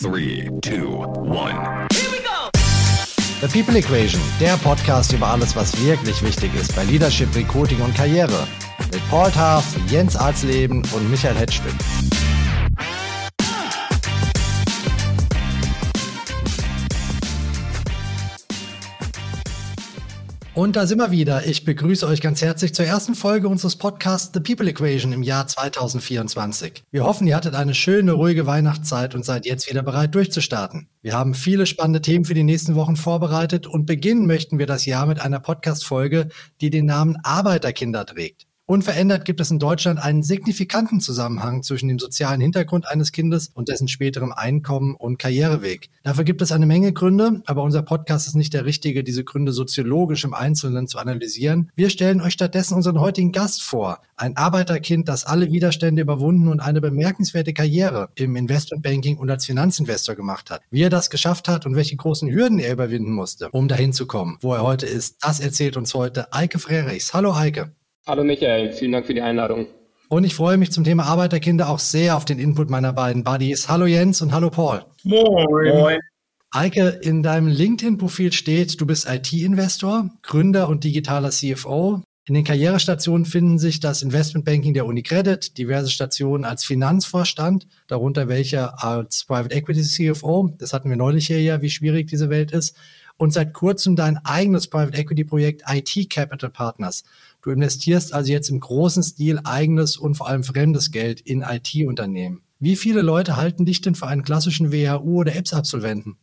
Three, two, one. The People Equation, der Podcast über alles, was wirklich wichtig ist bei Leadership, Recruiting und Karriere. Mit Paul Taff, Jens Arzleben und Michael Hetschwin. Und da sind wir wieder. Ich begrüße euch ganz herzlich zur ersten Folge unseres Podcasts The People Equation im Jahr 2024. Wir hoffen, ihr hattet eine schöne, ruhige Weihnachtszeit und seid jetzt wieder bereit durchzustarten. Wir haben viele spannende Themen für die nächsten Wochen vorbereitet und beginnen möchten wir das Jahr mit einer Podcast-Folge, die den Namen Arbeiterkinder trägt. Unverändert gibt es in Deutschland einen signifikanten Zusammenhang zwischen dem sozialen Hintergrund eines Kindes und dessen späterem Einkommen und Karriereweg. Dafür gibt es eine Menge Gründe, aber unser Podcast ist nicht der richtige, diese Gründe soziologisch im Einzelnen zu analysieren. Wir stellen euch stattdessen unseren heutigen Gast vor. Ein Arbeiterkind, das alle Widerstände überwunden und eine bemerkenswerte Karriere im Investmentbanking und als Finanzinvestor gemacht hat. Wie er das geschafft hat und welche großen Hürden er überwinden musste, um dahin zu kommen, wo er heute ist, das erzählt uns heute Eike Frerichs. Hallo Eike. Hallo Michael, vielen Dank für die Einladung. Und ich freue mich zum Thema Arbeiterkinder auch sehr auf den Input meiner beiden Buddies. Hallo Jens und hallo Paul. Moin. Moin. Eike, in deinem LinkedIn-Profil steht, du bist IT-Investor, Gründer und digitaler CFO. In den Karrierestationen finden sich das Investmentbanking der UniCredit, diverse Stationen als Finanzvorstand, darunter welche als Private Equity CFO. Das hatten wir neulich hier ja, wie schwierig diese Welt ist. Und seit kurzem dein eigenes Private Equity Projekt IT Capital Partners. Du investierst also jetzt im großen Stil eigenes und vor allem fremdes Geld in IT-Unternehmen. Wie viele Leute halten dich denn für einen klassischen WHU oder EBS-Absolventen?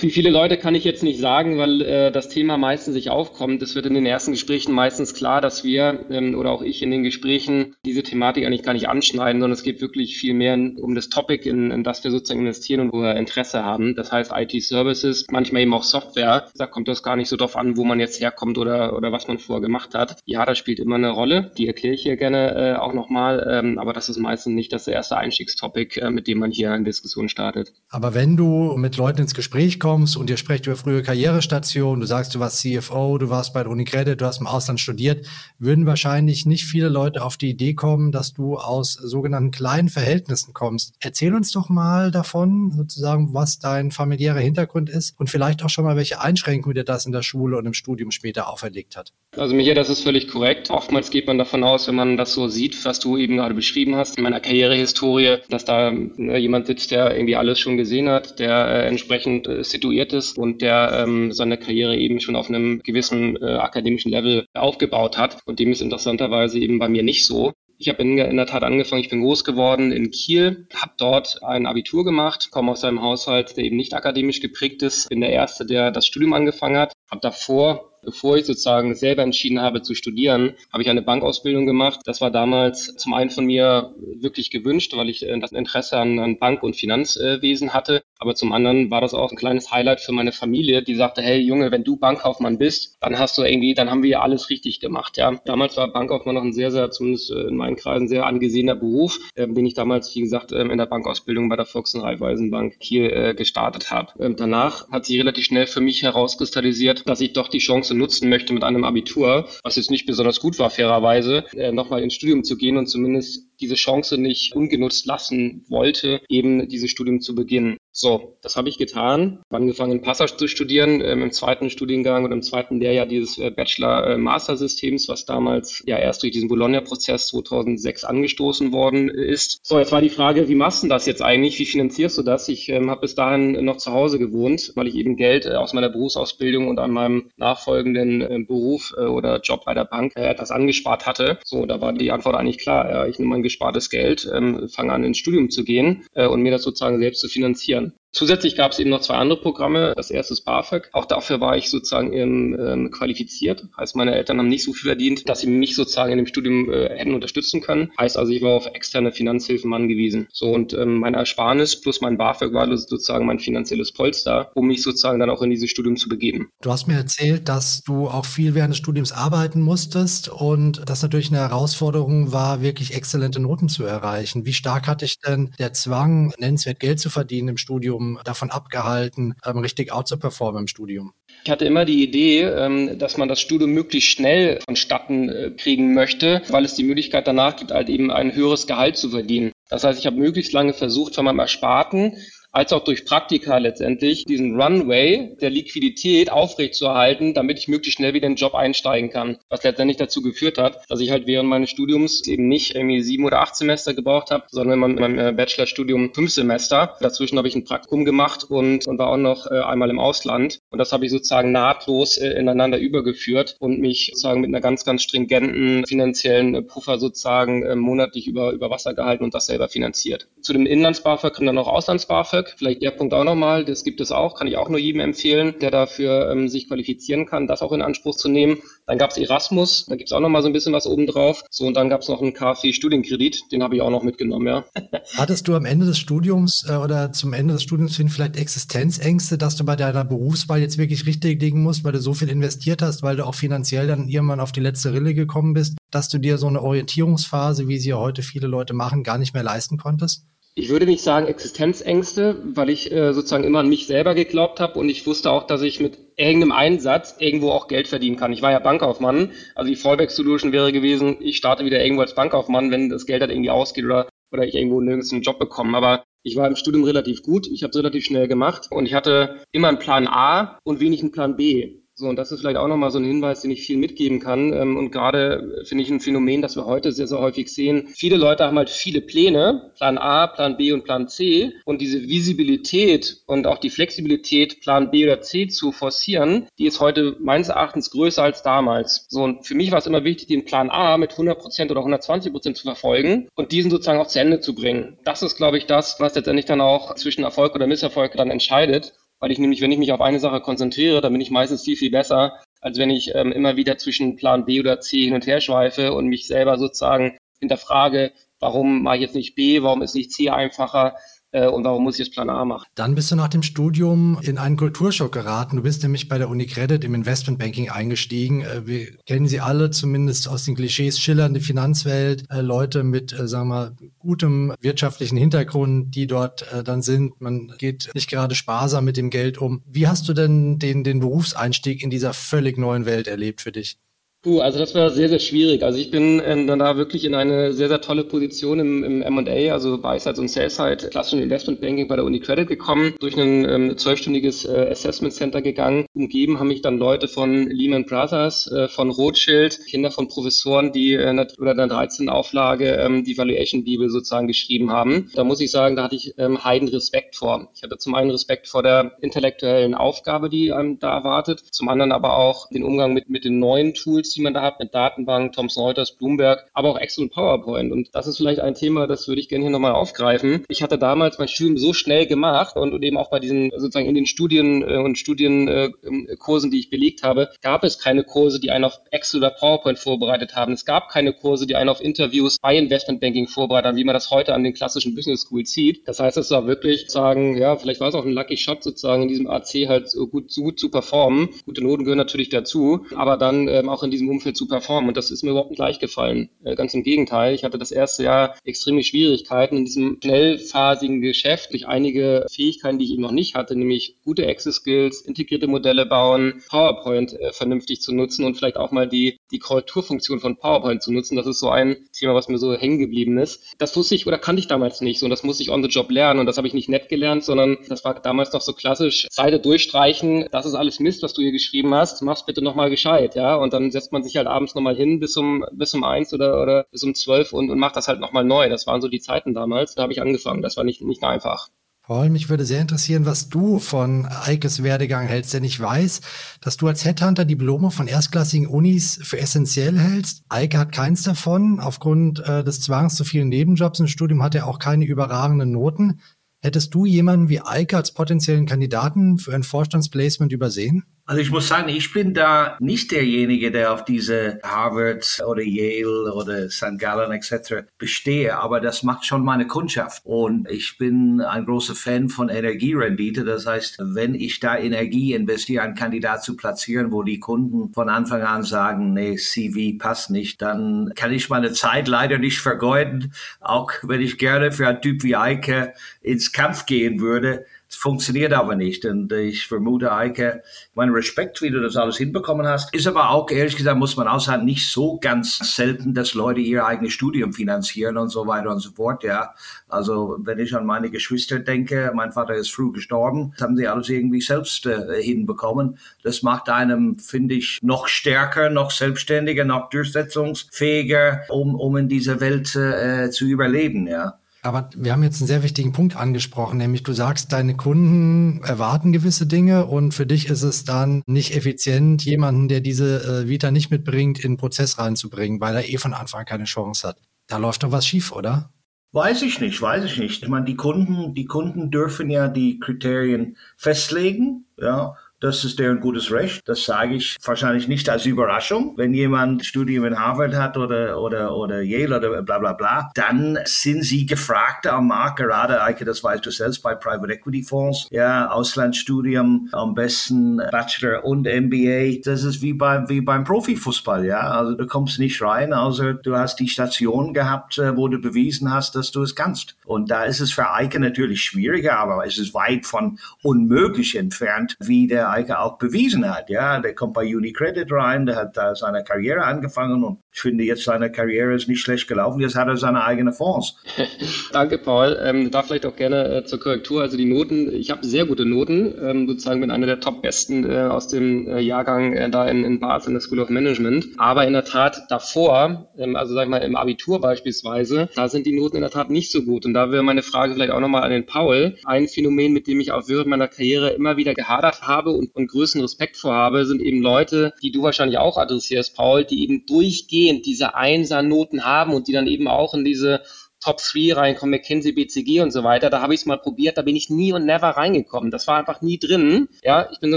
Wie viele Leute kann ich jetzt nicht sagen, weil äh, das Thema meistens sich aufkommt. Es wird in den ersten Gesprächen meistens klar, dass wir ähm, oder auch ich in den Gesprächen diese Thematik eigentlich gar nicht anschneiden, sondern es geht wirklich viel mehr um das Topic, in, in das wir sozusagen investieren und wo wir Interesse haben. Das heißt IT-Services, manchmal eben auch Software. Da kommt das gar nicht so drauf an, wo man jetzt herkommt oder, oder was man vorher gemacht hat. Ja, das spielt immer eine Rolle. Die erkläre ich hier gerne äh, auch nochmal. Ähm, aber das ist meistens nicht das erste Einstiegstopic, äh, mit dem man hier eine Diskussion startet. Aber wenn du mit Leuten ins Gespräch Gespräch kommst und ihr sprecht über frühe Karrierestationen, du sagst, du warst CFO, du warst bei der Unicredit, du hast im Ausland studiert, würden wahrscheinlich nicht viele Leute auf die Idee kommen, dass du aus sogenannten kleinen Verhältnissen kommst. Erzähl uns doch mal davon, sozusagen, was dein familiärer Hintergrund ist und vielleicht auch schon mal, welche Einschränkungen dir das in der Schule und im Studium später auferlegt hat. Also Michael, das ist völlig korrekt. Oftmals geht man davon aus, wenn man das so sieht, was du eben gerade beschrieben hast, in meiner Karrierehistorie, dass da ne, jemand sitzt, der irgendwie alles schon gesehen hat, der äh, entsprechend äh, situiert ist und der ähm, seine Karriere eben schon auf einem gewissen äh, akademischen Level aufgebaut hat. Und dem ist interessanterweise eben bei mir nicht so. Ich habe in, in, der Tat angefangen, ich bin groß geworden in Kiel, habe dort ein Abitur gemacht, komme aus einem Haushalt, der eben nicht akademisch geprägt ist, bin der Erste, der das Studium angefangen hat, habe davor bevor ich sozusagen selber entschieden habe zu studieren, habe ich eine Bankausbildung gemacht. Das war damals zum einen von mir wirklich gewünscht, weil ich äh, das Interesse an, an Bank- und Finanzwesen hatte. Aber zum anderen war das auch ein kleines Highlight für meine Familie, die sagte, hey Junge, wenn du Bankkaufmann bist, dann hast du irgendwie, dann haben wir ja alles richtig gemacht. Ja, damals war Bankkaufmann noch ein sehr, sehr, zumindest äh, in meinen Kreisen, sehr angesehener Beruf, äh, den ich damals, wie gesagt, äh, in der Bankausbildung bei der Volks- und Raiffeisenbank Kiel äh, gestartet habe. Ähm, danach hat sich relativ schnell für mich herauskristallisiert, dass ich doch die Chance nutzen möchte, mit einem Abitur, was jetzt nicht besonders gut war, fairerweise, äh, nochmal ins Studium zu gehen und zumindest diese Chance nicht ungenutzt lassen wollte, eben dieses Studium zu beginnen. So, das habe ich getan. Angefangen Passage zu studieren, ähm, im zweiten Studiengang und im zweiten Lehrjahr dieses äh, Bachelor-Master-Systems, was damals ja erst durch diesen Bologna-Prozess 2006 angestoßen worden ist. So, jetzt war die Frage, wie machst du das jetzt eigentlich? Wie finanzierst du das? Ich ähm, habe bis dahin noch zu Hause gewohnt, weil ich eben Geld äh, aus meiner Berufsausbildung und an meinem nachfolgenden äh, Beruf äh, oder Job bei der Bank äh, etwas angespart hatte. So, da war die Antwort eigentlich klar. Ja, ich nehme mein gespartes Geld, ähm, fange an ins Studium zu gehen äh, und mir das sozusagen selbst zu finanzieren. Zusätzlich gab es eben noch zwei andere Programme. Das erste ist BAföG. Auch dafür war ich sozusagen ähm, qualifiziert. Heißt, meine Eltern haben nicht so viel verdient, dass sie mich sozusagen in dem Studium äh, hätten unterstützen können. Heißt also, ich war auf externe Finanzhilfen angewiesen. So und ähm, meine Ersparnis plus mein BAföG war sozusagen mein finanzielles Polster, um mich sozusagen dann auch in dieses Studium zu begeben. Du hast mir erzählt, dass du auch viel während des Studiums arbeiten musstest und das natürlich eine Herausforderung war, wirklich exzellente Noten zu erreichen. Wie stark hatte ich denn der Zwang, nennenswert Geld zu verdienen im Studium? Davon abgehalten, ähm, richtig out zu performen im Studium? Ich hatte immer die Idee, ähm, dass man das Studium möglichst schnell vonstatten äh, kriegen möchte, weil es die Möglichkeit danach gibt, halt eben ein höheres Gehalt zu verdienen. Das heißt, ich habe möglichst lange versucht, von meinem Ersparten als auch durch Praktika letztendlich diesen Runway der Liquidität aufrechtzuerhalten, damit ich möglichst schnell wieder in den Job einsteigen kann. Was letztendlich dazu geführt hat, dass ich halt während meines Studiums eben nicht irgendwie sieben oder acht Semester gebraucht habe, sondern in meinem äh, Bachelorstudium fünf Semester. Dazwischen habe ich ein Praktikum gemacht und, und war auch noch äh, einmal im Ausland. Und das habe ich sozusagen nahtlos äh, ineinander übergeführt und mich sozusagen mit einer ganz, ganz stringenten finanziellen Puffer sozusagen monatlich über, über Wasser gehalten und das selber finanziert. Zu dem Inlands-BAföG kommt dann noch Auslands-BAföG. Vielleicht der Punkt auch nochmal, das gibt es auch, kann ich auch nur jedem empfehlen, der dafür ähm, sich qualifizieren kann, das auch in Anspruch zu nehmen. Dann gab es Erasmus, da gibt es auch nochmal so ein bisschen was obendrauf. So, und dann gab es noch einen KfW-Studienkredit, den habe ich auch noch mitgenommen, ja. Hattest du am Ende des Studiums äh, oder zum Ende des Studiums hin vielleicht Existenzängste, dass du bei deiner Berufswahl jetzt wirklich richtig liegen musst, weil du so viel investiert hast, weil du auch finanziell dann irgendwann auf die letzte Rille gekommen bist, dass du dir so eine Orientierungsphase, wie sie ja heute viele Leute machen, gar nicht mehr leisten konntest? Ich würde nicht sagen Existenzängste, weil ich äh, sozusagen immer an mich selber geglaubt habe und ich wusste auch, dass ich mit irgendeinem Einsatz irgendwo auch Geld verdienen kann. Ich war ja Bankkaufmann, also die Fallback-Solution wäre gewesen, ich starte wieder irgendwo als Bankkaufmann, wenn das Geld halt irgendwie ausgeht oder, oder ich irgendwo nirgends einen Job bekomme. Aber ich war im Studium relativ gut, ich habe es relativ schnell gemacht und ich hatte immer einen Plan A und wenig einen Plan B. So, und das ist vielleicht auch nochmal so ein Hinweis, den ich viel mitgeben kann. Ähm, und gerade finde ich ein Phänomen, das wir heute sehr, sehr häufig sehen. Viele Leute haben halt viele Pläne, Plan A, Plan B und Plan C. Und diese Visibilität und auch die Flexibilität, Plan B oder C zu forcieren, die ist heute meines Erachtens größer als damals. So, und für mich war es immer wichtig, den Plan A mit 100% oder 120% zu verfolgen und diesen sozusagen auch zu Ende zu bringen. Das ist, glaube ich, das, was letztendlich dann auch zwischen Erfolg oder Misserfolg dann entscheidet weil ich nämlich, wenn ich mich auf eine Sache konzentriere, dann bin ich meistens viel, viel besser, als wenn ich ähm, immer wieder zwischen Plan B oder C hin und her schweife und mich selber sozusagen hinterfrage, warum mache ich jetzt nicht B, warum ist nicht C einfacher, äh, und warum muss ich jetzt Plan A machen? Dann bist du nach dem Studium in einen Kulturschock geraten. Du bist nämlich bei der Unicredit im Investmentbanking eingestiegen. Äh, wir kennen sie alle zumindest aus den Klischees schillernde Finanzwelt, äh, Leute mit, äh, sagen wir, gutem wirtschaftlichen Hintergrund, die dort dann sind. Man geht nicht gerade sparsam mit dem Geld um. Wie hast du denn den, den Berufseinstieg in dieser völlig neuen Welt erlebt für dich? Puh, also das war sehr, sehr schwierig. Also ich bin ähm, dann da wirklich in eine sehr, sehr tolle Position im, im M&A, also Buy-Side und Sell-Side, klassischen Investment-Banking bei der Uni Credit gekommen, durch ein ähm, zwölfstündiges äh, Assessment Center gegangen. Umgeben haben mich dann Leute von Lehman Brothers, äh, von Rothschild, Kinder von Professoren, die äh, oder der 13 Auflage ähm, die Valuation Bibel sozusagen geschrieben haben. Da muss ich sagen, da hatte ich ähm, heiden Respekt vor. Ich hatte zum einen Respekt vor der intellektuellen Aufgabe, die einem da erwartet, zum anderen aber auch den Umgang mit, mit den neuen Tools, die man da hat mit Datenbank, Thomson Reuters, Bloomberg, aber auch Excel und PowerPoint. Und das ist vielleicht ein Thema, das würde ich gerne hier nochmal aufgreifen. Ich hatte damals mein Studium so schnell gemacht und, eben auch bei diesen sozusagen in den Studien äh, und Studienkursen, die ich belegt habe, gab es keine Kurse, die einen auf Excel oder PowerPoint vorbereitet haben. Es gab keine Kurse, die einen auf Interviews bei Investmentbanking vorbereitet haben, wie man das heute an den klassischen Business Schools sieht. Das heißt, es war wirklich sagen, ja, vielleicht war es auch ein Lucky Shot sozusagen in diesem AC halt so gut, so gut zu performen. Gute Noten gehören natürlich dazu, aber dann ähm, auch in diesem Umfeld zu performen. Und das ist mir überhaupt nicht leicht gefallen. Äh, ganz im Gegenteil. Ich hatte das erste Jahr extreme Schwierigkeiten in diesem schnellphasigen Geschäft durch einige Fähigkeiten, die ich eben noch nicht hatte, nämlich gute Access-Skills, integrierte Modelle bauen, PowerPoint äh, vernünftig zu nutzen und vielleicht auch mal die, die Korrekturfunktion von PowerPoint zu nutzen. Das ist so ein Thema, was mir so hängen geblieben ist. Das wusste ich oder kannte ich damals nicht so und das musste ich on the job lernen und das habe ich nicht nett gelernt, sondern das war damals noch so klassisch, Seite durchstreichen, das ist alles Mist, was du hier geschrieben hast, mach's bitte nochmal gescheit, ja, und dann setzt man sich halt abends nochmal hin bis um, bis um eins oder, oder bis um zwölf und, und macht das halt nochmal neu. Das waren so die Zeiten damals. Da habe ich angefangen. Das war nicht, nicht einfach. Paul, mich würde sehr interessieren, was du von Eikes Werdegang hältst, denn ich weiß, dass du als Headhunter Diplome von erstklassigen Unis für essentiell hältst. Eike hat keins davon. Aufgrund äh, des Zwangs zu vielen Nebenjobs im Studium hat er auch keine überragenden Noten. Hättest du jemanden wie Eike als potenziellen Kandidaten für ein Vorstandsplacement übersehen? Also ich muss sagen, ich bin da nicht derjenige, der auf diese Harvard oder Yale oder St. Gallen etc. bestehe, aber das macht schon meine Kundschaft. Und ich bin ein großer Fan von Energierendite. Das heißt, wenn ich da Energie investiere, einen Kandidat zu platzieren, wo die Kunden von Anfang an sagen, nee, CV passt nicht, dann kann ich meine Zeit leider nicht vergeuden, auch wenn ich gerne für einen Typ wie Eike ins Kampf gehen würde Es funktioniert aber nicht. Und ich vermute, Eike, mein Respekt, wie du das alles hinbekommen hast, ist aber auch, ehrlich gesagt, muss man auch sagen, nicht so ganz selten, dass Leute ihr eigenes Studium finanzieren und so weiter und so fort, ja. Also, wenn ich an meine Geschwister denke, mein Vater ist früh gestorben, das haben sie alles irgendwie selbst äh, hinbekommen. Das macht einem, finde ich, noch stärker, noch selbstständiger, noch durchsetzungsfähiger, um, um in dieser Welt äh, zu überleben, ja. Aber wir haben jetzt einen sehr wichtigen Punkt angesprochen, nämlich du sagst, deine Kunden erwarten gewisse Dinge und für dich ist es dann nicht effizient, jemanden, der diese äh, Vita nicht mitbringt, in den Prozess reinzubringen, weil er eh von Anfang an keine Chance hat. Da läuft doch was schief, oder? Weiß ich nicht, weiß ich nicht. Ich meine, die Kunden, die Kunden dürfen ja die Kriterien festlegen, ja. Das ist deren gutes Recht. Das sage ich wahrscheinlich nicht als Überraschung. Wenn jemand Studium in Harvard hat oder, oder, oder Yale oder bla bla bla, dann sind sie gefragt am Markt. Gerade, Eike, das weißt du selbst, bei Private Equity Fonds. Ja, Auslandsstudium, am besten Bachelor und MBA. Das ist wie, bei, wie beim Profifußball, ja. Also du kommst nicht rein, außer du hast die Station gehabt, äh, wo du bewiesen hast, dass du es kannst. Und da ist es für Eike natürlich schwieriger, aber es ist weit von unmöglich entfernt, wie der Eike auch bewiesen hat. Ja, der kommt bei UniCredit rein, der hat da seine Karriere angefangen und ich finde jetzt seine Karriere ist nicht schlecht gelaufen. Jetzt hat er seine eigene Fonds. Danke, Paul. Ähm, da vielleicht auch gerne äh, zur Korrektur. Also die Noten, ich habe sehr gute Noten, ähm, sozusagen bin einer der Top-Besten äh, aus dem äh, Jahrgang äh, da in, in Basel in der School of Management. Aber in der Tat davor, ähm, also sag ich mal im Abitur beispielsweise, da sind die Noten in der Tat nicht so gut. Und da wäre meine Frage vielleicht auch nochmal an den Paul. Ein Phänomen, mit dem ich auch während meiner Karriere immer wieder gehadert habe und, und größten Respekt vorhabe, sind eben Leute, die du wahrscheinlich auch adressierst, Paul, die eben durchgehend diese Einser-Noten haben und die dann eben auch in diese Top 3 reinkommen, McKinsey, BCG und so weiter. Da habe ich es mal probiert, da bin ich nie und never reingekommen. Das war einfach nie drin. Ja, ich bin so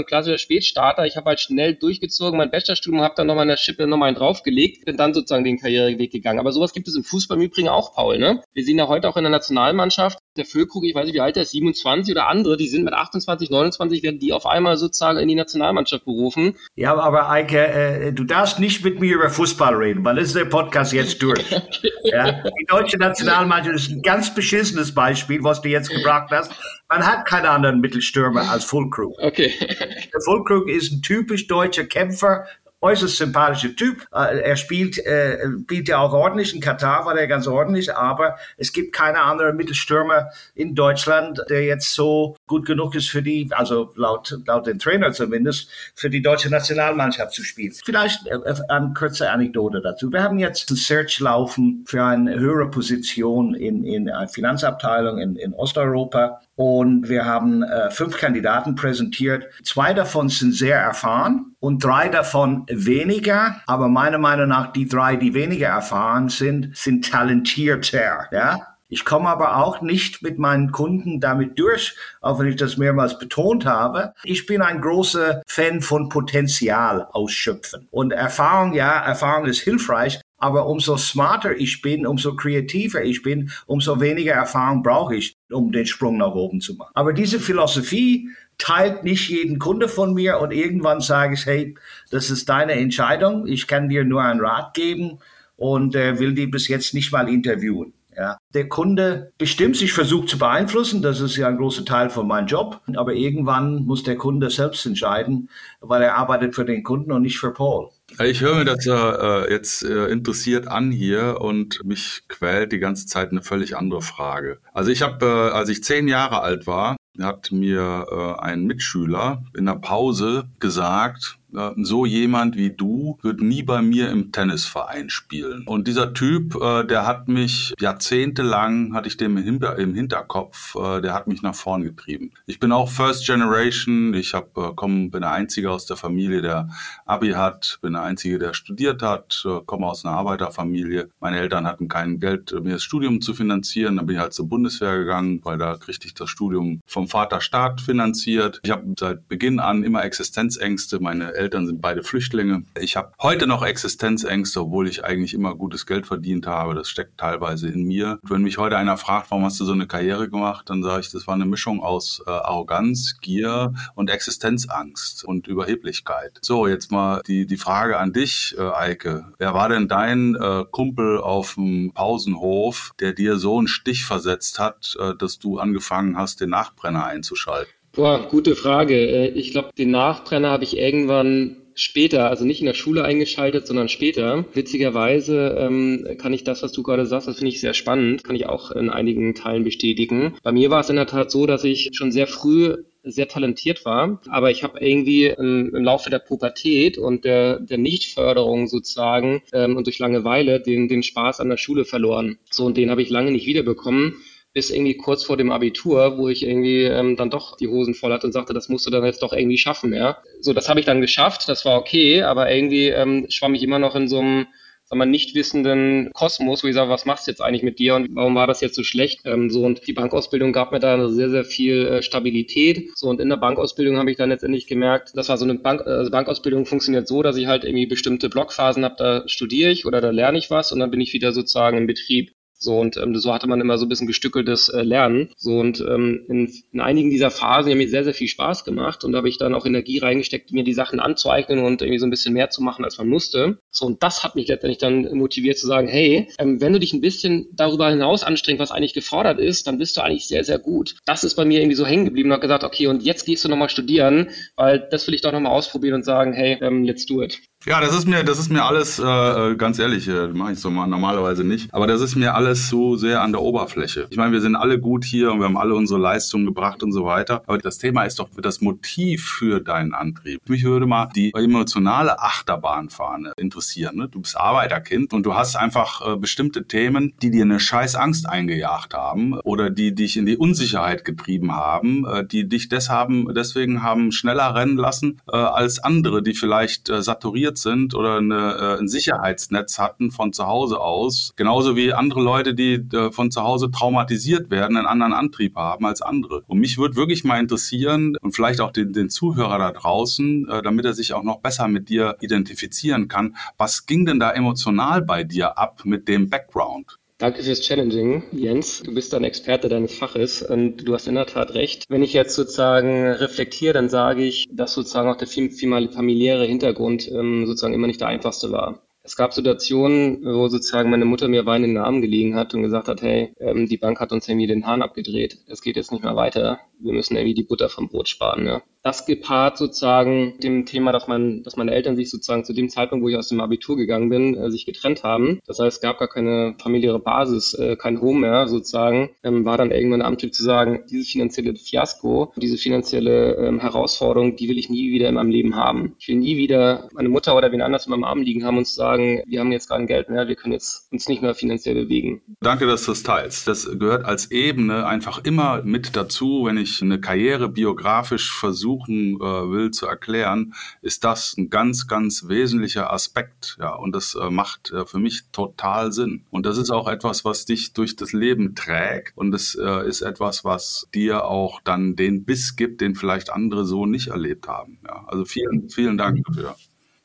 ein klassischer Spätstarter. Ich habe halt schnell durchgezogen, mein Bachelorstudium, habe dann nochmal in der Schippe nochmal einen draufgelegt, bin dann sozusagen den Karriereweg gegangen. Aber sowas gibt es im Fußball im Übrigen auch, Paul. Ne? Wir sehen ja heute auch in der Nationalmannschaft, der Füllkrug, ich weiß nicht, wie alt er ist, 27 oder andere, die sind mit 28, 29, werden die auf einmal sozusagen in die Nationalmannschaft berufen. Ja, aber Eike, äh, du darfst nicht mit mir über Fußball reden, weil das ist der Podcast jetzt durch. ja? Die deutsche Nationalmannschaft ist ein ganz beschissenes Beispiel, was du jetzt gebracht hast. Man hat keinen anderen Mittelstürmer als Fulkrug. Okay. Der Fulkrug ist ein typisch deutscher Kämpfer, äußerst sympathischer Typ. Äh, er spielt, äh, spielt ja auch ordentlich. In Katar war der ganz ordentlich, aber es gibt keine andere Mittelstürmer in Deutschland, der jetzt so gut genug ist für die, also laut, laut dem Trainer zumindest, für die deutsche Nationalmannschaft zu spielen. Vielleicht äh, eine kurze Anekdote dazu. Wir haben jetzt ein Search laufen für eine höhere Position in, in einer Finanzabteilung in, in Osteuropa. Und wir haben äh, fünf Kandidaten präsentiert. Zwei davon sind sehr erfahren und drei davon weniger. Aber meiner Meinung nach, die drei, die weniger erfahren sind, sind talentierter. Ja? Ich komme aber auch nicht mit meinen Kunden damit durch, auch wenn ich das mehrmals betont habe. Ich bin ein großer Fan von Potenzial ausschöpfen. Und Erfahrung, ja, Erfahrung ist hilfreich, aber umso smarter ich bin, umso kreativer ich bin, umso weniger Erfahrung brauche ich, um den Sprung nach oben zu machen. Aber diese Philosophie teilt nicht jeden Kunde von mir und irgendwann sage ich, hey, das ist deine Entscheidung. Ich kann dir nur einen Rat geben und äh, will die bis jetzt nicht mal interviewen. Ja. Der Kunde bestimmt sich versucht zu beeinflussen, das ist ja ein großer Teil von meinem Job, aber irgendwann muss der Kunde selbst entscheiden, weil er arbeitet für den Kunden und nicht für Paul. Ich höre mir das ja äh, jetzt äh, interessiert an hier und mich quält die ganze Zeit eine völlig andere Frage. Also ich habe, äh, als ich zehn Jahre alt war, hat mir äh, ein Mitschüler in der Pause gesagt, so jemand wie du wird nie bei mir im Tennisverein spielen. Und dieser Typ, äh, der hat mich jahrzehntelang, hatte ich dem im Hinterkopf, äh, der hat mich nach vorn getrieben. Ich bin auch First Generation. Ich hab, äh, komm, bin der Einzige aus der Familie, der Abi hat, bin der Einzige, der studiert hat, komme aus einer Arbeiterfamilie. Meine Eltern hatten kein Geld, mir das Studium zu finanzieren. Dann bin ich halt zur Bundeswehr gegangen, weil da kriegte ich das Studium vom Vater Staat finanziert. Ich habe seit Beginn an immer Existenzängste. Meine Eltern sind beide Flüchtlinge. Ich habe heute noch Existenzängste, obwohl ich eigentlich immer gutes Geld verdient habe. Das steckt teilweise in mir. Wenn mich heute einer fragt, warum hast du so eine Karriere gemacht, dann sage ich, das war eine Mischung aus äh, Arroganz, Gier und Existenzangst und Überheblichkeit. So, jetzt mal die, die Frage an dich, äh, Eike. Wer war denn dein äh, Kumpel auf dem Pausenhof, der dir so einen Stich versetzt hat, äh, dass du angefangen hast, den Nachbrenner einzuschalten? Boah, gute Frage. Äh, ich glaube, den Nachbrenner habe ich irgendwann später, also nicht in der Schule eingeschaltet, sondern später. Witzigerweise ähm, kann ich das, was du gerade sagst, das finde ich sehr spannend, kann ich auch in einigen Teilen bestätigen. Bei mir war es in der Tat so, dass ich schon sehr früh sehr talentiert war, aber ich habe irgendwie im, im, Laufe der Pubertät und der, der Nichtförderung sozusagen ähm, und durch Langeweile den, den Spaß an der Schule verloren. So, und den habe ich lange nicht wiederbekommen bis irgendwie kurz vor dem Abitur, wo ich irgendwie ähm, dann doch die Hosen voll hatte und sagte, das musst du dann jetzt doch irgendwie schaffen, ja. So, das habe ich dann geschafft, das war okay, aber irgendwie ähm, schwamm ich immer noch in so einem sagen wir, nicht wissenden Kosmos, wo ich sage, was machst du jetzt eigentlich mit dir und warum war das jetzt so schlecht? Ähm, so und die Bankausbildung gab mir da sehr, sehr viel äh, Stabilität. So und in der Bankausbildung habe ich dann letztendlich gemerkt, das war so eine Bank, also Bankausbildung funktioniert so, dass ich halt irgendwie bestimmte Blockphasen habe, da studiere ich oder da lerne ich was und dann bin ich wieder sozusagen im Betrieb. So und ähm, so hatte man immer so ein bisschen gestückeltes äh, Lernen. So und ähm, in, in einigen dieser Phasen haben mir sehr, sehr viel Spaß gemacht und da habe ich dann auch Energie reingesteckt, mir die Sachen anzueignen und irgendwie so ein bisschen mehr zu machen, als man musste. So und das hat mich letztendlich dann motiviert zu sagen, hey, ähm, wenn du dich ein bisschen darüber hinaus anstrengst, was eigentlich gefordert ist, dann bist du eigentlich sehr, sehr gut. Das ist bei mir irgendwie so hängen geblieben und habe gesagt, okay, und jetzt gehst du nochmal studieren, weil das will ich doch nochmal ausprobieren und sagen, hey, ähm, let's do it. Ja, das ist mir, das ist mir alles, äh, ganz ehrlich, äh, mache ich so mal normalerweise nicht. Aber das ist mir alles so sehr an der Oberfläche. Ich meine, wir sind alle gut hier und wir haben alle unsere Leistungen gebracht und so weiter. Aber das Thema ist doch das Motiv für deinen Antrieb. Mich würde mal die emotionale Achterbahnfahne interessieren. Ne? Du bist Arbeiterkind und du hast einfach äh, bestimmte Themen, die dir eine scheiß Angst eingejagt haben oder die dich in die Unsicherheit getrieben haben, äh, die dich deshalb, deswegen haben schneller rennen lassen äh, als andere, die vielleicht äh, saturiert sind oder eine, äh, ein Sicherheitsnetz hatten von zu Hause aus. Genauso wie andere Leute, die äh, von zu Hause traumatisiert werden, einen anderen Antrieb haben als andere. Und mich würde wirklich mal interessieren und vielleicht auch den, den Zuhörer da draußen, äh, damit er sich auch noch besser mit dir identifizieren kann. Was ging denn da emotional bei dir ab mit dem Background? Danke fürs Challenging, Jens. Du bist ein Experte deines Faches und du hast in der Tat recht. Wenn ich jetzt sozusagen reflektiere, dann sage ich, dass sozusagen auch der familiäre Hintergrund ähm, sozusagen immer nicht der einfachste war. Es gab Situationen, wo sozusagen meine Mutter mir Wein in den Arm gelegen hat und gesagt hat, hey, ähm, die Bank hat uns irgendwie den Hahn abgedreht. Es geht jetzt nicht mehr weiter. Wir müssen irgendwie die Butter vom Brot sparen. Ja das gepaart sozusagen dem Thema, dass man, dass meine Eltern sich sozusagen zu dem Zeitpunkt, wo ich aus dem Abitur gegangen bin, äh, sich getrennt haben. Das heißt, es gab gar keine familiäre Basis, äh, kein Home mehr sozusagen, ähm, war dann irgendwann der Antrieb zu sagen, dieses finanzielle Fiasko, diese finanzielle ähm, Herausforderung, die will ich nie wieder in meinem Leben haben. Ich will nie wieder meine Mutter oder wen anders in meinem Arm liegen haben und sagen, wir haben jetzt kein Geld mehr, wir können jetzt uns nicht mehr finanziell bewegen. Danke, dass du das teilst. Das gehört als Ebene einfach immer mit dazu, wenn ich eine Karriere biografisch versuche, versuchen äh, will zu erklären, ist das ein ganz, ganz wesentlicher Aspekt. Ja, und das äh, macht äh, für mich total Sinn. Und das ist auch etwas, was dich durch das Leben trägt. Und es äh, ist etwas, was dir auch dann den Biss gibt, den vielleicht andere so nicht erlebt haben. Ja, also vielen, vielen Dank dafür.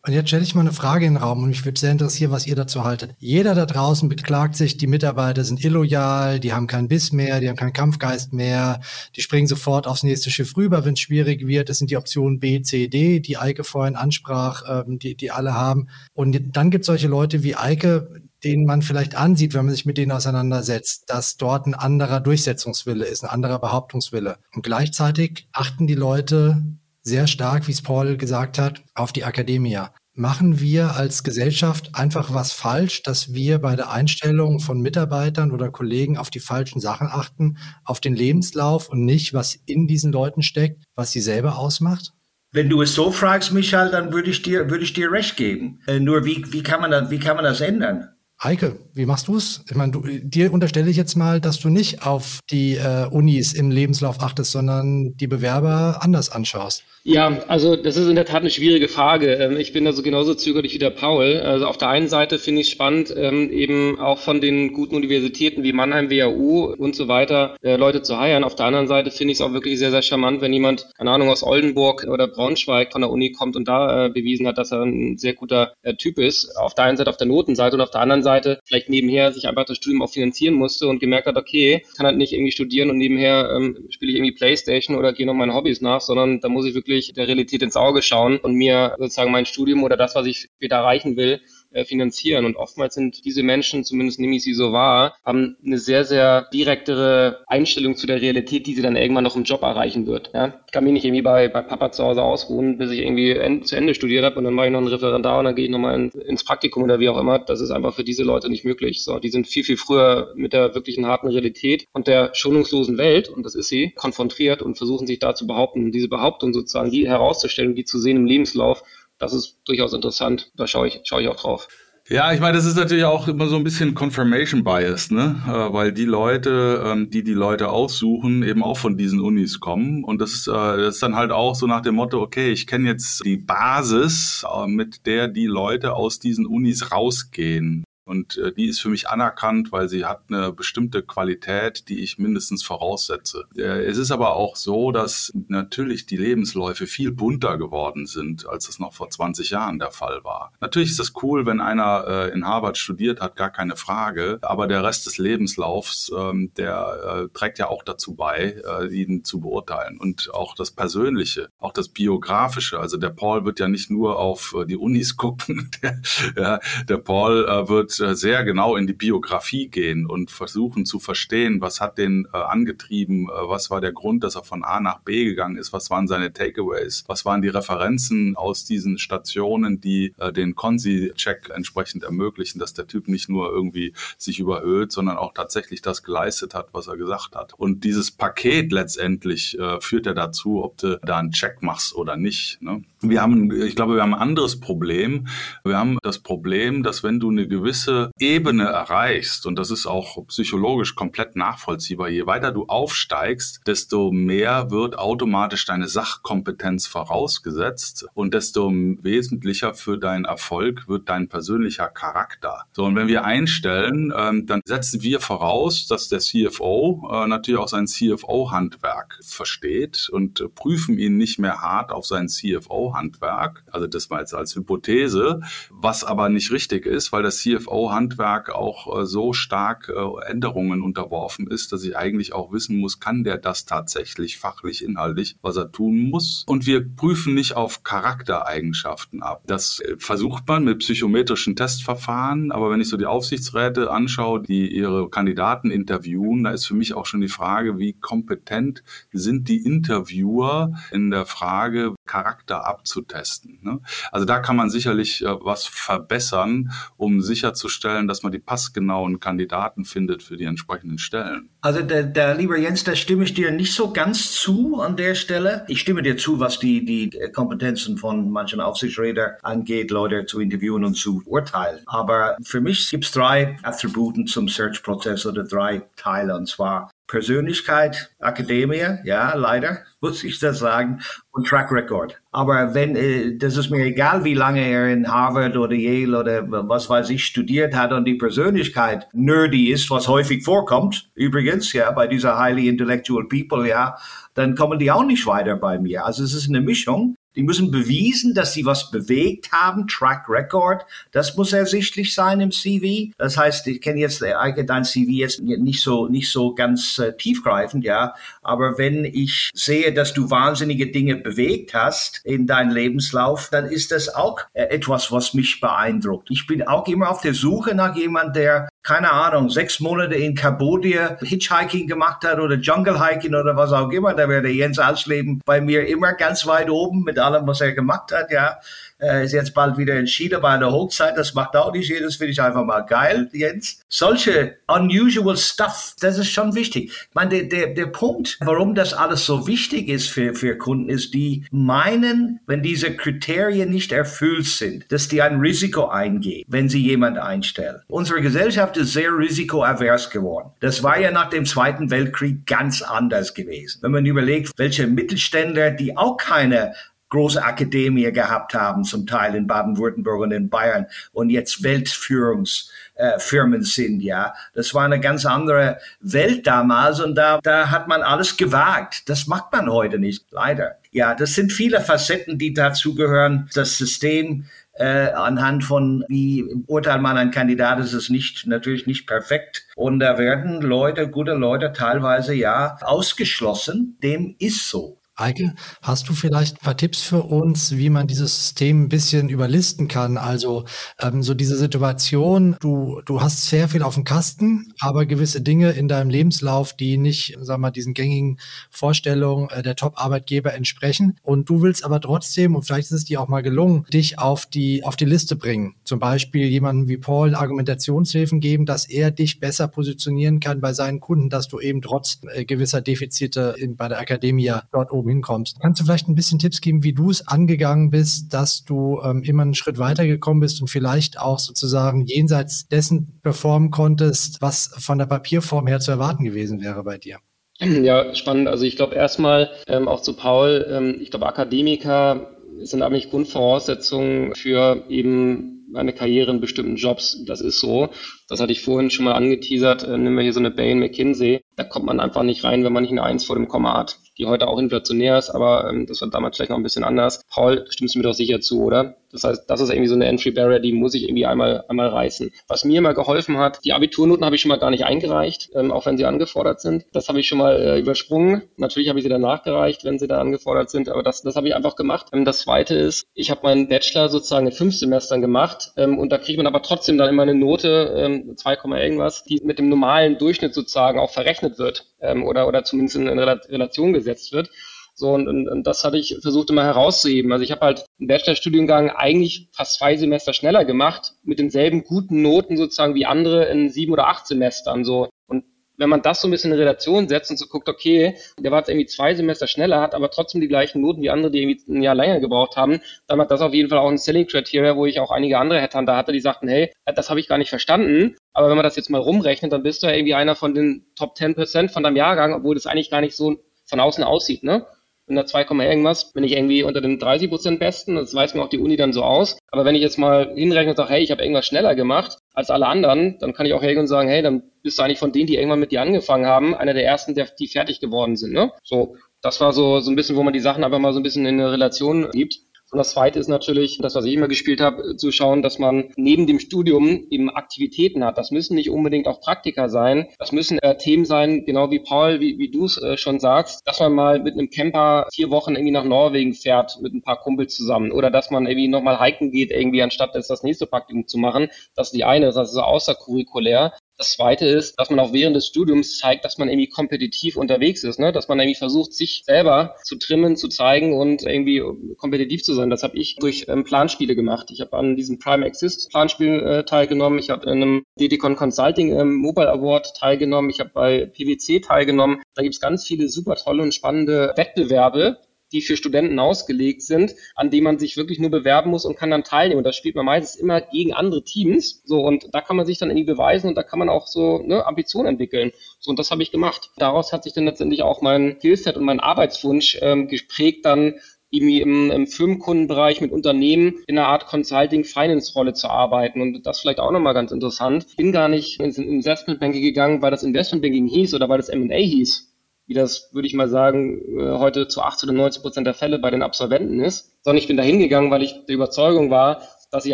Und jetzt stelle ich mal eine Frage in den Raum und mich würde sehr interessieren, was ihr dazu haltet. Jeder da draußen beklagt sich, die Mitarbeiter sind illoyal, die haben keinen Biss mehr, die haben keinen Kampfgeist mehr, die springen sofort aufs nächste Schiff rüber, wenn es schwierig wird. Das sind die Optionen B, C, D, die Eike vorhin ansprach, ähm, die, die alle haben. Und dann gibt es solche Leute wie Eike, denen man vielleicht ansieht, wenn man sich mit denen auseinandersetzt, dass dort ein anderer Durchsetzungswille ist, ein anderer Behauptungswille. Und gleichzeitig achten die Leute sehr stark, wie es Paul gesagt hat, auf die Akademie. Machen wir als Gesellschaft einfach was falsch, dass wir bei der Einstellung von Mitarbeitern oder Kollegen auf die falschen Sachen achten, auf den Lebenslauf und nicht, was in diesen Leuten steckt, was sie selber ausmacht? Wenn du es so fragst, Michael, dann würde ich dir, würde ich dir recht geben. Äh, nur wie, wie kann man das, wie kann man das ändern? Heike, wie machst du es? Ich meine, du, dir unterstelle ich jetzt mal, dass du nicht auf die äh, Unis im Lebenslauf achtest, sondern die Bewerber anders anschaust. Ja, also das ist in der Tat eine schwierige Frage. Ähm, ich bin da so genauso zögerlich wie der Paul. Also auf der einen Seite finde ich es spannend, ähm, eben auch von den guten Universitäten wie Mannheim, WHU und so weiter äh, Leute zu heiern. Auf der anderen Seite finde ich es auch wirklich sehr, sehr charmant, wenn jemand, keine Ahnung, aus Oldenburg oder Braunschweig von der Uni kommt und da äh, bewiesen hat, dass er ein sehr guter äh, Typ ist. Auf der einen Seite auf der Notenseite und auf der anderen Seite vielleicht nebenher sich einfach das Studium auch finanzieren musste und gemerkt hat, okay, kann halt nicht irgendwie studieren und nebenher ähm, spiele ich irgendwie Playstation oder gehe noch meinen Hobbys nach, sondern da muss ich wirklich der Realität ins Auge schauen und mir sozusagen mein Studium oder das, was ich später erreichen will, finanzieren. Und oftmals sind diese Menschen, zumindest nehme ich sie so wahr, haben eine sehr, sehr direktere Einstellung zu der Realität, die sie dann irgendwann noch im Job erreichen wird. Ja? Ich kann mich nicht irgendwie bei, bei Papa zu Hause ausruhen, bis ich irgendwie end, zu Ende studiert habe und dann mache ich noch ein Referendar und dann gehe ich nochmal in, ins Praktikum oder wie auch immer. Das ist einfach für diese Leute nicht möglich. So, die sind viel, viel früher mit der wirklichen harten Realität und der schonungslosen Welt, und das ist sie, konfrontiert und versuchen sich da zu behaupten. Diese Behauptung sozusagen, die herauszustellen, die zu sehen im Lebenslauf, das ist durchaus interessant. Da schaue ich, schaue ich auch drauf. Ja, ich meine, das ist natürlich auch immer so ein bisschen Confirmation Bias, ne? Äh, weil die Leute, ähm, die die Leute aussuchen, eben auch von diesen Unis kommen. Und das ist, äh, das ist dann halt auch so nach dem Motto, okay, ich kenne jetzt die Basis, äh, mit der die Leute aus diesen Unis rausgehen. Und äh, die ist für mich anerkannt, weil sie hat eine bestimmte Qualität, die ich mindestens voraussetze. Äh, es ist aber auch so, dass natürlich die Lebensläufe viel bunter geworden sind, als es noch vor 20 Jahren der Fall war. Natürlich ist das cool, wenn einer äh, in Harvard studiert hat, gar keine Frage. Aber der Rest des Lebenslaufs, ähm, der äh, trägt ja auch dazu bei, äh, ihn zu beurteilen. Und auch das Persönliche, auch das Biografische. Also der Paul wird ja nicht nur auf äh, die Unis gucken. der, ja, der Paul äh, wird äh, sehr genau in die Biografie gehen und versuchen zu verstehen, was hat den äh, angetrieben, äh, was war der Grund, dass er von A nach B gegangen ist, was waren seine Takeaways, was waren die Referenzen aus diesen Stationen, die äh, den Consi-Check entsprechend ermöglichen, dass der Typ nicht nur irgendwie sich überhöht, sondern auch tatsächlich das geleistet hat, was er gesagt hat. Und dieses Paket letztendlich äh, führt ja dazu, ob du da einen Check machst oder nicht. Ne? Wir haben, ich glaube, wir haben ein anderes Problem. Wir haben das Problem, dass wenn du eine gewisse Ebene erreichst, und das ist auch psychologisch komplett nachvollziehbar, je weiter du aufsteigst, desto mehr wird automatisch deine Sachkompetenz vorausgesetzt und desto wesentlicher für deinen Erfolg wird dein persönlicher Charakter. So, und wenn wir einstellen, ähm, dann setzen wir voraus, dass der CFO äh, natürlich auch sein CFO-Handwerk versteht und äh, prüfen ihn nicht mehr hart auf sein CFO CFO-Handwerk, also das mal jetzt als Hypothese, was aber nicht richtig ist, weil das CFO-Handwerk auch äh, so stark äh, Änderungen unterworfen ist, dass ich eigentlich auch wissen muss, kann der das tatsächlich fachlich, inhaltlich, was er tun muss. Und wir prüfen nicht auf Charaktereigenschaften ab. Das äh, versucht man mit psychometrischen Testverfahren, aber wenn ich so die Aufsichtsräte anschaue, die ihre Kandidaten interviewen, da ist für mich auch schon die Frage, wie kompetent sind die Interviewer in der Frage, Charakter ab abzutesten. Ne? Also da kann man sicherlich äh, was verbessern, um sicherzustellen, dass man die passgenauen Kandidaten findet für die entsprechenden Stellen. Also der, der lieber Jens, da stimme ich dir nicht so ganz zu an der Stelle. Ich stimme dir zu, was die, die Kompetenzen von manchen Aufsichtsrätern angeht, Leute zu interviewen und zu urteilen. Aber für mich gibt es drei Attributen zum Search-Prozess oder drei Teile. Und zwar Persönlichkeit, Akademie, ja, leider muss ich das sagen, und Track Record. Aber wenn, äh, das ist mir egal, wie lange er in Harvard oder Yale oder was weiß ich studiert hat und die Persönlichkeit nerdy ist, was häufig vorkommt, übrigens, ja, bei dieser highly intellectual people, ja, dann kommen die auch nicht weiter bei mir. Also es ist eine Mischung. Die müssen bewiesen, dass sie was bewegt haben, Track Record. Das muss ersichtlich sein im CV. Das heißt, ich kenne jetzt äh, dein CV jetzt nicht so nicht so ganz äh, tiefgreifend, ja. Aber wenn ich sehe, dass du wahnsinnige Dinge bewegt hast in deinem Lebenslauf, dann ist das auch äh, etwas, was mich beeindruckt. Ich bin auch immer auf der Suche nach jemand, der keine Ahnung, sechs Monate in Kambodscha Hitchhiking gemacht hat oder Jungle Hiking oder was auch immer, da wäre der Jens Ausleben bei mir immer ganz weit oben mit allem, was er gemacht hat, ja. Er ist jetzt bald wieder Chile bei einer Hochzeit. Das macht auch nicht jedes, finde ich einfach mal geil, Jens. Solche unusual stuff, das ist schon wichtig. Ich meine, der, der, der Punkt, warum das alles so wichtig ist für, für Kunden, ist, die meinen, wenn diese Kriterien nicht erfüllt sind, dass die ein Risiko eingehen, wenn sie jemand einstellen. Unsere Gesellschaft ist sehr risikoavers geworden. Das war ja nach dem Zweiten Weltkrieg ganz anders gewesen. Wenn man überlegt, welche Mittelständler, die auch keine große Akademie gehabt haben, zum Teil in Baden-Württemberg und in Bayern und jetzt Weltführungsfirmen äh, sind, ja. Das war eine ganz andere Welt damals und da, da hat man alles gewagt. Das macht man heute nicht, leider. Ja, das sind viele Facetten, die dazugehören. Das System äh, anhand von wie urteilt man ein Kandidat, ist es nicht natürlich nicht perfekt. Und da werden Leute, gute Leute teilweise ja ausgeschlossen. Dem ist so. Eike, hast du vielleicht ein paar Tipps für uns, wie man dieses System ein bisschen überlisten kann? Also ähm, so diese Situation, du, du hast sehr viel auf dem Kasten, aber gewisse Dinge in deinem Lebenslauf, die nicht, sag mal, diesen gängigen Vorstellungen äh, der Top-Arbeitgeber entsprechen. Und du willst aber trotzdem, und vielleicht ist es dir auch mal gelungen, dich auf die, auf die Liste bringen. Zum Beispiel jemanden wie Paul Argumentationshilfen geben, dass er dich besser positionieren kann bei seinen Kunden, dass du eben trotz äh, gewisser Defizite in, bei der Akademie dort oben hinkommst. Kannst du vielleicht ein bisschen Tipps geben, wie du es angegangen bist, dass du ähm, immer einen Schritt weiter gekommen bist und vielleicht auch sozusagen jenseits dessen performen konntest, was von der Papierform her zu erwarten gewesen wäre bei dir? Ja, spannend. Also ich glaube erstmal ähm, auch zu Paul, ähm, ich glaube Akademiker sind eigentlich Grundvoraussetzungen für eben eine Karriere in bestimmten Jobs. Das ist so. Das hatte ich vorhin schon mal angeteasert. Äh, nehmen wir hier so eine Bain McKinsey. Da kommt man einfach nicht rein, wenn man nicht eine Eins vor dem Komma hat die heute auch inflationär ist, aber ähm, das war damals vielleicht noch ein bisschen anders. Paul, stimmst du mir doch sicher zu, oder? Das heißt, das ist irgendwie so eine Entry Barrier, die muss ich irgendwie einmal, einmal reißen. Was mir immer geholfen hat, die Abiturnoten habe ich schon mal gar nicht eingereicht, ähm, auch wenn sie angefordert sind. Das habe ich schon mal äh, übersprungen. Natürlich habe ich sie dann nachgereicht, wenn sie da angefordert sind, aber das, das habe ich einfach gemacht. Ähm, das zweite ist, ich habe meinen Bachelor sozusagen in fünf Semestern gemacht ähm, und da kriegt man aber trotzdem dann immer eine Note, ähm, 2, irgendwas, die mit dem normalen Durchschnitt sozusagen auch verrechnet wird ähm, oder, oder zumindest in, in Relation gesetzt wird. So, und, und, und das hatte ich versucht immer herauszuheben. Also ich habe halt einen Bachelorstudiengang eigentlich fast zwei Semester schneller gemacht, mit denselben guten Noten sozusagen wie andere in sieben oder acht Semestern. So. Und wenn man das so ein bisschen in Relation setzt und so guckt, okay, der war jetzt irgendwie zwei Semester schneller, hat aber trotzdem die gleichen Noten wie andere, die irgendwie ein Jahr länger gebraucht haben, dann hat das auf jeden Fall auch ein Selling Criteria, wo ich auch einige andere Headhunter hatte, die sagten, hey, das habe ich gar nicht verstanden, aber wenn man das jetzt mal rumrechnet, dann bist du ja irgendwie einer von den Top 10% von deinem Jahrgang, obwohl das eigentlich gar nicht so von außen aussieht, ne? In der 2, irgendwas bin ich irgendwie unter den 30 Prozent Besten. Das weiß mir auch die Uni dann so aus. Aber wenn ich jetzt mal hinrechne und sage, hey, ich habe irgendwas schneller gemacht als alle anderen, dann kann ich auch hergehen und sagen, hey, dann bist du eigentlich von denen, die irgendwann mit dir angefangen haben, einer der ersten, der, die fertig geworden sind. Ne? So, das war so, so ein bisschen, wo man die Sachen einfach mal so ein bisschen in eine Relation gibt. Und das Zweite ist natürlich, das, was ich immer gespielt habe, zu schauen, dass man neben dem Studium eben Aktivitäten hat. Das müssen nicht unbedingt auch Praktika sein. Das müssen äh, Themen sein, genau wie Paul, wie, wie du es äh, schon sagst, dass man mal mit einem Camper vier Wochen irgendwie nach Norwegen fährt mit ein paar Kumpels zusammen. Oder dass man irgendwie nochmal hiken geht, irgendwie anstatt das, das nächste Praktikum zu machen. Das ist die eine, das ist außerkurrikulär. Das zweite ist, dass man auch während des Studiums zeigt, dass man irgendwie kompetitiv unterwegs ist, ne? dass man irgendwie versucht, sich selber zu trimmen, zu zeigen und irgendwie kompetitiv zu sein. Das habe ich durch ähm, Planspiele gemacht. Ich habe an diesem Prime Exist Planspiel äh, teilgenommen. Ich habe in einem DDCon Consulting ähm, Mobile Award teilgenommen. Ich habe bei PwC teilgenommen. Da gibt es ganz viele super tolle und spannende Wettbewerbe, die für Studenten ausgelegt sind, an denen man sich wirklich nur bewerben muss und kann dann teilnehmen. Und das spielt man meistens immer gegen andere Teams. So, und da kann man sich dann irgendwie beweisen und da kann man auch so ne, Ambitionen entwickeln. So, und das habe ich gemacht. Daraus hat sich dann letztendlich auch mein Skillset und mein Arbeitswunsch ähm, geprägt, dann irgendwie im, im Firmenkundenbereich mit Unternehmen in einer Art Consulting-Finance-Rolle zu arbeiten. Und das vielleicht auch nochmal ganz interessant. Ich bin gar nicht ins Investmentbanking gegangen, weil das Investmentbanking hieß oder weil das M&A hieß wie das, würde ich mal sagen, äh, heute zu 80 oder 90 Prozent der Fälle bei den Absolventen ist, sondern ich bin da hingegangen, weil ich der Überzeugung war, dass ich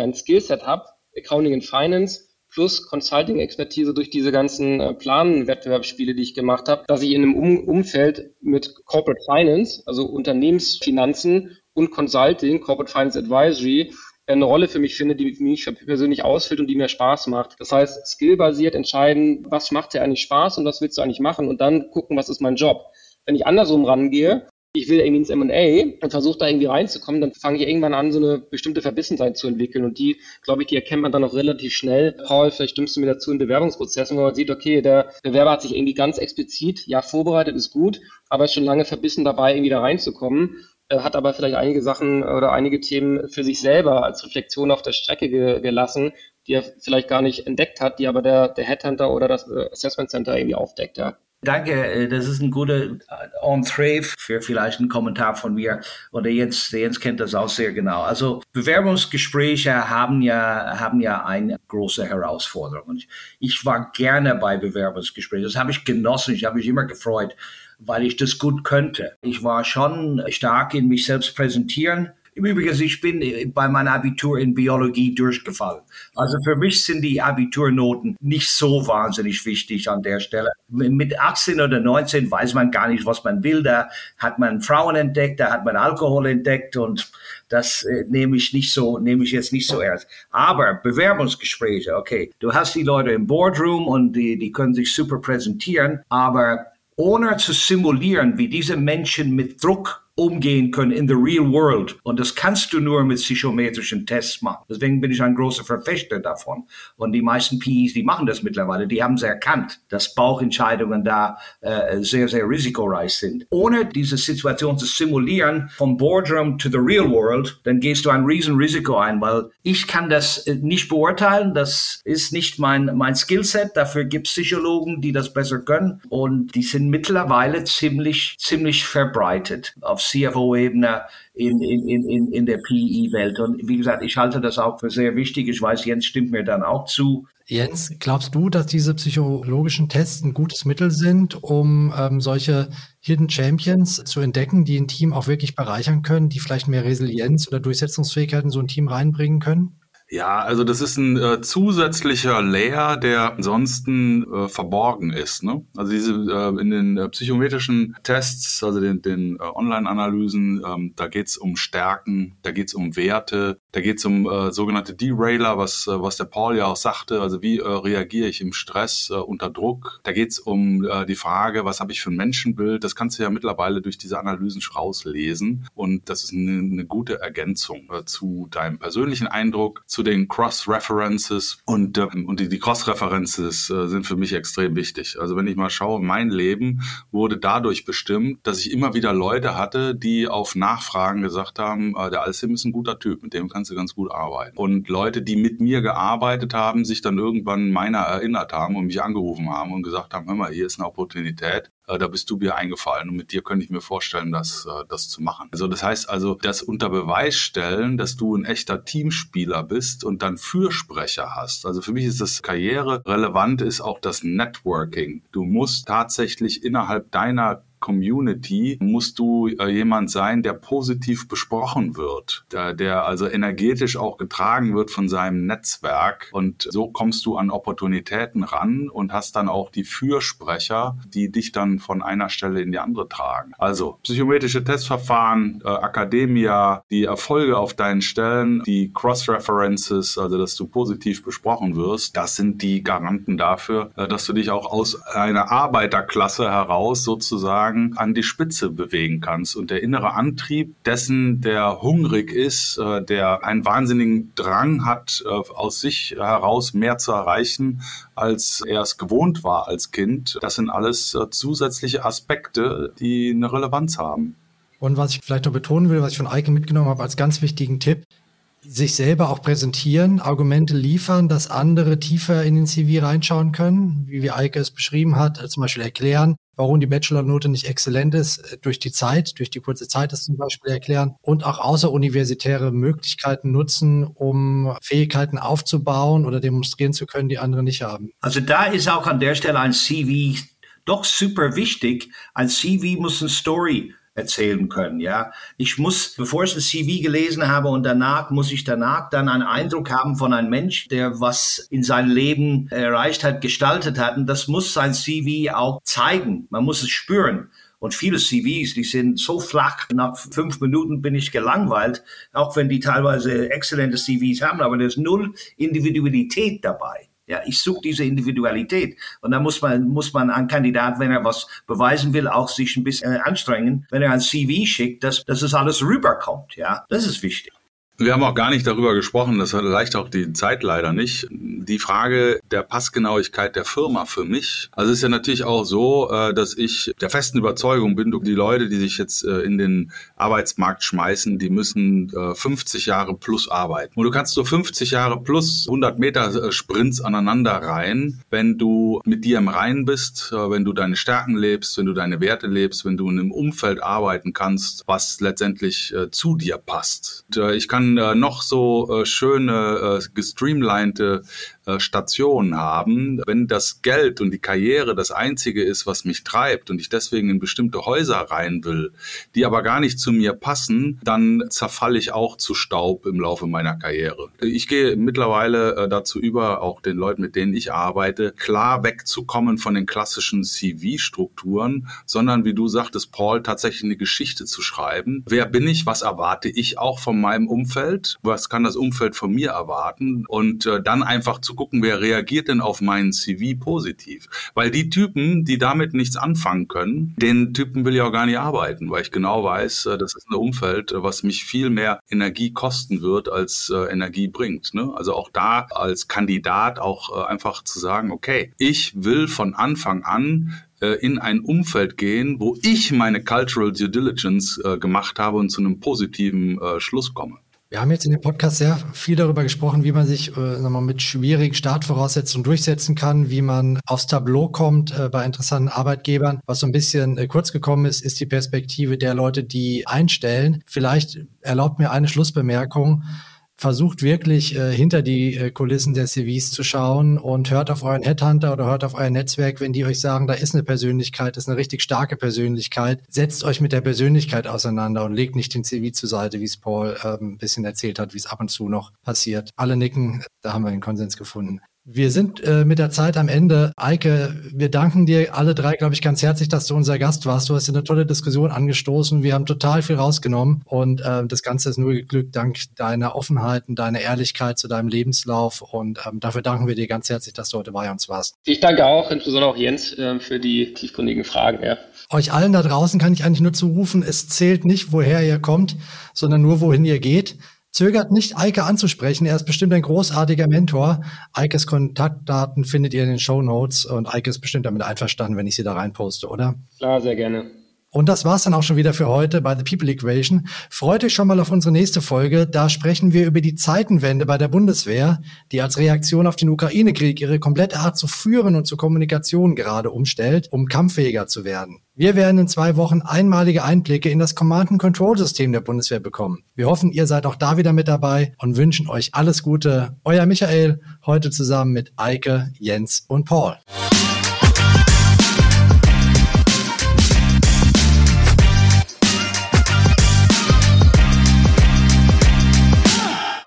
ein Skillset habe, Accounting and Finance, plus Consulting-Expertise durch diese ganzen äh, Planen-Wettbewerbsspiele, die ich gemacht habe, dass ich in einem um Umfeld mit Corporate Finance, also Unternehmensfinanzen und Consulting, Corporate Finance Advisory, eine Rolle für mich finde, die mich persönlich ausfüllt und die mir Spaß macht. Das heißt, skillbasiert entscheiden, was macht dir eigentlich Spaß und was willst du eigentlich machen und dann gucken, was ist mein Job. Wenn ich andersrum rangehe, ich will irgendwie ins M&A und versuche da irgendwie reinzukommen, dann fange ich irgendwann an, so eine bestimmte Verbissenheit zu entwickeln. Und die, glaube ich, die erkennt man dann auch relativ schnell. Paul, vielleicht stimmst du mir dazu in Bewerbungsprozessen, wo man sieht, okay, der Bewerber hat sich irgendwie ganz explizit, ja, vorbereitet ist gut, aber ist schon lange verbissen dabei, irgendwie da reinzukommen hat aber vielleicht einige Sachen oder einige Themen für sich selber als Reflexion auf der Strecke ge gelassen, die er vielleicht gar nicht entdeckt hat, die aber der, der Headhunter oder das äh, Assessment Center irgendwie aufdeckt, ja. Danke, äh, das ist ein guter äh, Entree für vielleicht einen Kommentar von mir. Und der Jens, Jens kennt das auch sehr genau. Also Bewerbungsgespräche haben ja, haben ja eine große Herausforderung. Ich war gerne bei Bewerbungsgesprächen. Das habe ich genossen. Ich habe mich immer gefreut, weil ich das gut könnte. Ich war schon stark in mich selbst präsentieren im Übrigen, ich bin bei meinem Abitur in Biologie durchgefallen. Also für mich sind die Abiturnoten nicht so wahnsinnig wichtig an der Stelle. Mit 18 oder 19 weiß man gar nicht, was man will. Da hat man Frauen entdeckt, da hat man Alkohol entdeckt und das äh, nehme ich nicht so, nehme ich jetzt nicht so ernst. Aber Bewerbungsgespräche, okay. Du hast die Leute im Boardroom und die, die können sich super präsentieren, aber ohne zu simulieren, wie diese Menschen mit Druck umgehen können in the real world. Und das kannst du nur mit psychometrischen Tests machen. Deswegen bin ich ein großer Verfechter davon. Und die meisten PIs, die machen das mittlerweile, die haben es erkannt, dass Bauchentscheidungen da äh, sehr, sehr risikoreich sind. Ohne diese Situation zu simulieren, vom Boardroom to the real world, dann gehst du ein Riesenrisiko ein, weil ich kann das äh, nicht beurteilen. Das ist nicht mein, mein Skillset. Dafür gibt es Psychologen, die das besser können. Und die sind mittlerweile ziemlich, ziemlich verbreitet auf CFO-Ebene in, in, in, in der PE-Welt. Und wie gesagt, ich halte das auch für sehr wichtig. Ich weiß, Jens stimmt mir dann auch zu. Jens, glaubst du, dass diese psychologischen Tests ein gutes Mittel sind, um ähm, solche Hidden Champions zu entdecken, die ein Team auch wirklich bereichern können, die vielleicht mehr Resilienz oder Durchsetzungsfähigkeit in so ein Team reinbringen können? Ja, also das ist ein äh, zusätzlicher Layer, der ansonsten äh, verborgen ist. Ne? Also diese äh, in den äh, psychometrischen Tests, also den, den äh, Online-Analysen, ähm, da geht's um Stärken, da geht's um Werte, da geht's um äh, sogenannte Derailer, was, äh, was der Paul ja auch sagte. Also wie äh, reagiere ich im Stress, äh, unter Druck? Da geht's um äh, die Frage, was habe ich für ein Menschenbild? Das kannst du ja mittlerweile durch diese Analysen schon rauslesen. Und das ist eine, eine gute Ergänzung äh, zu deinem persönlichen Eindruck, zu den Cross-References. Und, äh, und die, die Cross-References äh, sind für mich extrem wichtig. Also wenn ich mal schaue, mein Leben wurde dadurch bestimmt, dass ich immer wieder Leute hatte, die auf Nachfragen gesagt haben, äh, der Alsim ist ein guter Typ, mit dem kann kannst du ganz gut arbeiten. Und Leute, die mit mir gearbeitet haben, sich dann irgendwann meiner erinnert haben und mich angerufen haben und gesagt haben, hör mal, hier ist eine Opportunität, äh, da bist du mir eingefallen und mit dir könnte ich mir vorstellen, das, äh, das zu machen. Also das heißt also, das unter Beweis stellen, dass du ein echter Teamspieler bist und dann Fürsprecher hast. Also für mich ist das Karriere relevant, ist auch das Networking. Du musst tatsächlich innerhalb deiner Community musst du äh, jemand sein, der positiv besprochen wird, der, der also energetisch auch getragen wird von seinem Netzwerk. Und so kommst du an Opportunitäten ran und hast dann auch die Fürsprecher, die dich dann von einer Stelle in die andere tragen. Also psychometrische Testverfahren, äh, Academia, die Erfolge auf deinen Stellen, die Cross-References, also dass du positiv besprochen wirst, das sind die Garanten dafür, äh, dass du dich auch aus einer Arbeiterklasse heraus sozusagen sozusagen an die Spitze bewegen kannst. Und der innere Antrieb dessen, der hungrig ist, äh, der einen wahnsinnigen Drang hat, äh, aus sich heraus mehr zu erreichen, als er es gewohnt war als Kind, das sind alles äh, zusätzliche Aspekte, die eine Relevanz haben. Und was ich vielleicht noch betonen will, was ich von Eike mitgenommen habe als ganz wichtigen Tipp, sich selber auch präsentieren, Argumente liefern, dass andere tiefer in den CV reinschauen können, wie wie Eike es beschrieben hat, zum Beispiel erklären, warum die Bachelornote nicht exzellent ist, äh, durch die Zeit, durch die kurze Zeit das zum Beispiel erklären und auch außeruniversitäre Möglichkeiten nutzen, um Fähigkeiten aufzubauen oder demonstrieren zu können, die andere nicht haben. Also da ist auch an der Stelle ein CV doch super wichtig. Ein CV muss eine Story erzählen können. Ja, ich muss, bevor ich das CV gelesen habe und danach muss ich danach dann einen Eindruck haben von einem Mensch, der was in seinem Leben erreicht hat, gestaltet hat. Und das muss sein CV auch zeigen. Man muss es spüren. Und viele CVs, die sind so flach, nach fünf Minuten bin ich gelangweilt, auch wenn die teilweise exzellente CVs haben, aber da ist null Individualität dabei. Ja, ich suche diese Individualität. Und da muss man, muss man ein Kandidat, wenn er was beweisen will, auch sich ein bisschen äh, anstrengen, wenn er ein CV schickt, dass, dass es alles rüberkommt. Ja, das ist wichtig. Wir haben auch gar nicht darüber gesprochen, das reicht auch die Zeit leider nicht. Die Frage der Passgenauigkeit der Firma für mich. Also es ist ja natürlich auch so, äh, dass ich der festen Überzeugung bin, die Leute, die sich jetzt äh, in den Arbeitsmarkt schmeißen, die müssen 50 äh, Jahre plus arbeiten. Und du kannst so 50 Jahre plus 100 Meter Sprints aneinander rein, wenn du mit dir im Reinen bist, wenn du deine Stärken lebst, wenn du deine Werte lebst, wenn du in einem Umfeld arbeiten kannst, was letztendlich zu dir passt. Und ich kann äh, noch so äh, schöne, äh, gestreamlinete äh, Stationen haben, wenn das Geld und die Karriere das einzige ist, was mich treibt und ich deswegen in bestimmte Häuser rein will, die aber gar nicht zu mir passen, dann zerfalle ich auch zu Staub im Laufe meiner Karriere. Ich gehe mittlerweile äh, dazu über, auch den Leuten, mit denen ich arbeite, klar wegzukommen von den klassischen CV-Strukturen, sondern wie du sagtest, Paul, tatsächlich eine Geschichte zu schreiben. Wer bin ich? Was erwarte ich auch von meinem Umfeld? Was kann das Umfeld von mir erwarten? Und äh, dann einfach zu gucken, wer reagiert denn auf meinen CV positiv. Weil die Typen, die damit nichts anfangen können, den Typen will ich auch gar nicht arbeiten, weil ich genau weiß, äh, das ist ein Umfeld, äh, was mich viel mehr Energie kosten wird, als äh, Energie bringt. Ne? Also auch da als Kandidat auch einfach zu sagen, okay, ich will von Anfang an in ein Umfeld gehen, wo ich meine Cultural Due Diligence äh, gemacht habe und zu einem positiven äh, Schluss komme. Wir haben jetzt in dem Podcast sehr viel darüber gesprochen, wie man sich äh, wir, mit schwierigen Startvoraussetzungen durchsetzen kann, wie man aufs Tableau kommt äh, bei interessanten Arbeitgebern. Was so ein bisschen äh, kurz gekommen ist, ist die Perspektive der Leute, die einstellen. Vielleicht erlaubt mir eine Schlussbemerkung versucht wirklich äh, hinter die äh, Kulissen der CVs zu schauen und hört auf euren Headhunter oder hört auf euer Netzwerk, wenn die euch sagen, da ist eine Persönlichkeit, ist eine richtig starke Persönlichkeit. Setzt euch mit der Persönlichkeit auseinander und legt nicht den CV zur Seite, wie es Paul äh, ein bisschen erzählt hat, wie es ab und zu noch passiert. Alle nicken, da haben wir den Konsens gefunden. Wir sind äh, mit der Zeit am Ende. Eike, wir danken dir alle drei, glaube ich, ganz herzlich, dass du unser Gast warst. Du hast eine tolle Diskussion angestoßen. Wir haben total viel rausgenommen und äh, das Ganze ist nur geglückt dank deiner Offenheit und deiner Ehrlichkeit zu deinem Lebenslauf. Und ähm, dafür danken wir dir ganz herzlich, dass du heute bei uns warst. Ich danke auch, insbesondere auch Jens, äh, für die tiefgründigen Fragen. Ja. Euch allen da draußen kann ich eigentlich nur zurufen, es zählt nicht, woher ihr kommt, sondern nur, wohin ihr geht. Zögert nicht, Eike anzusprechen. Er ist bestimmt ein großartiger Mentor. Eikes Kontaktdaten findet ihr in den Show Notes und Eike ist bestimmt damit einverstanden, wenn ich sie da reinposte, oder? Klar, sehr gerne. Und das war's dann auch schon wieder für heute bei The People Equation. Freut euch schon mal auf unsere nächste Folge. Da sprechen wir über die Zeitenwende bei der Bundeswehr, die als Reaktion auf den Ukraine-Krieg ihre komplette Art zu führen und zur Kommunikation gerade umstellt, um kampffähiger zu werden. Wir werden in zwei Wochen einmalige Einblicke in das Command-and-Control-System der Bundeswehr bekommen. Wir hoffen, ihr seid auch da wieder mit dabei und wünschen euch alles Gute. Euer Michael, heute zusammen mit Eike, Jens und Paul.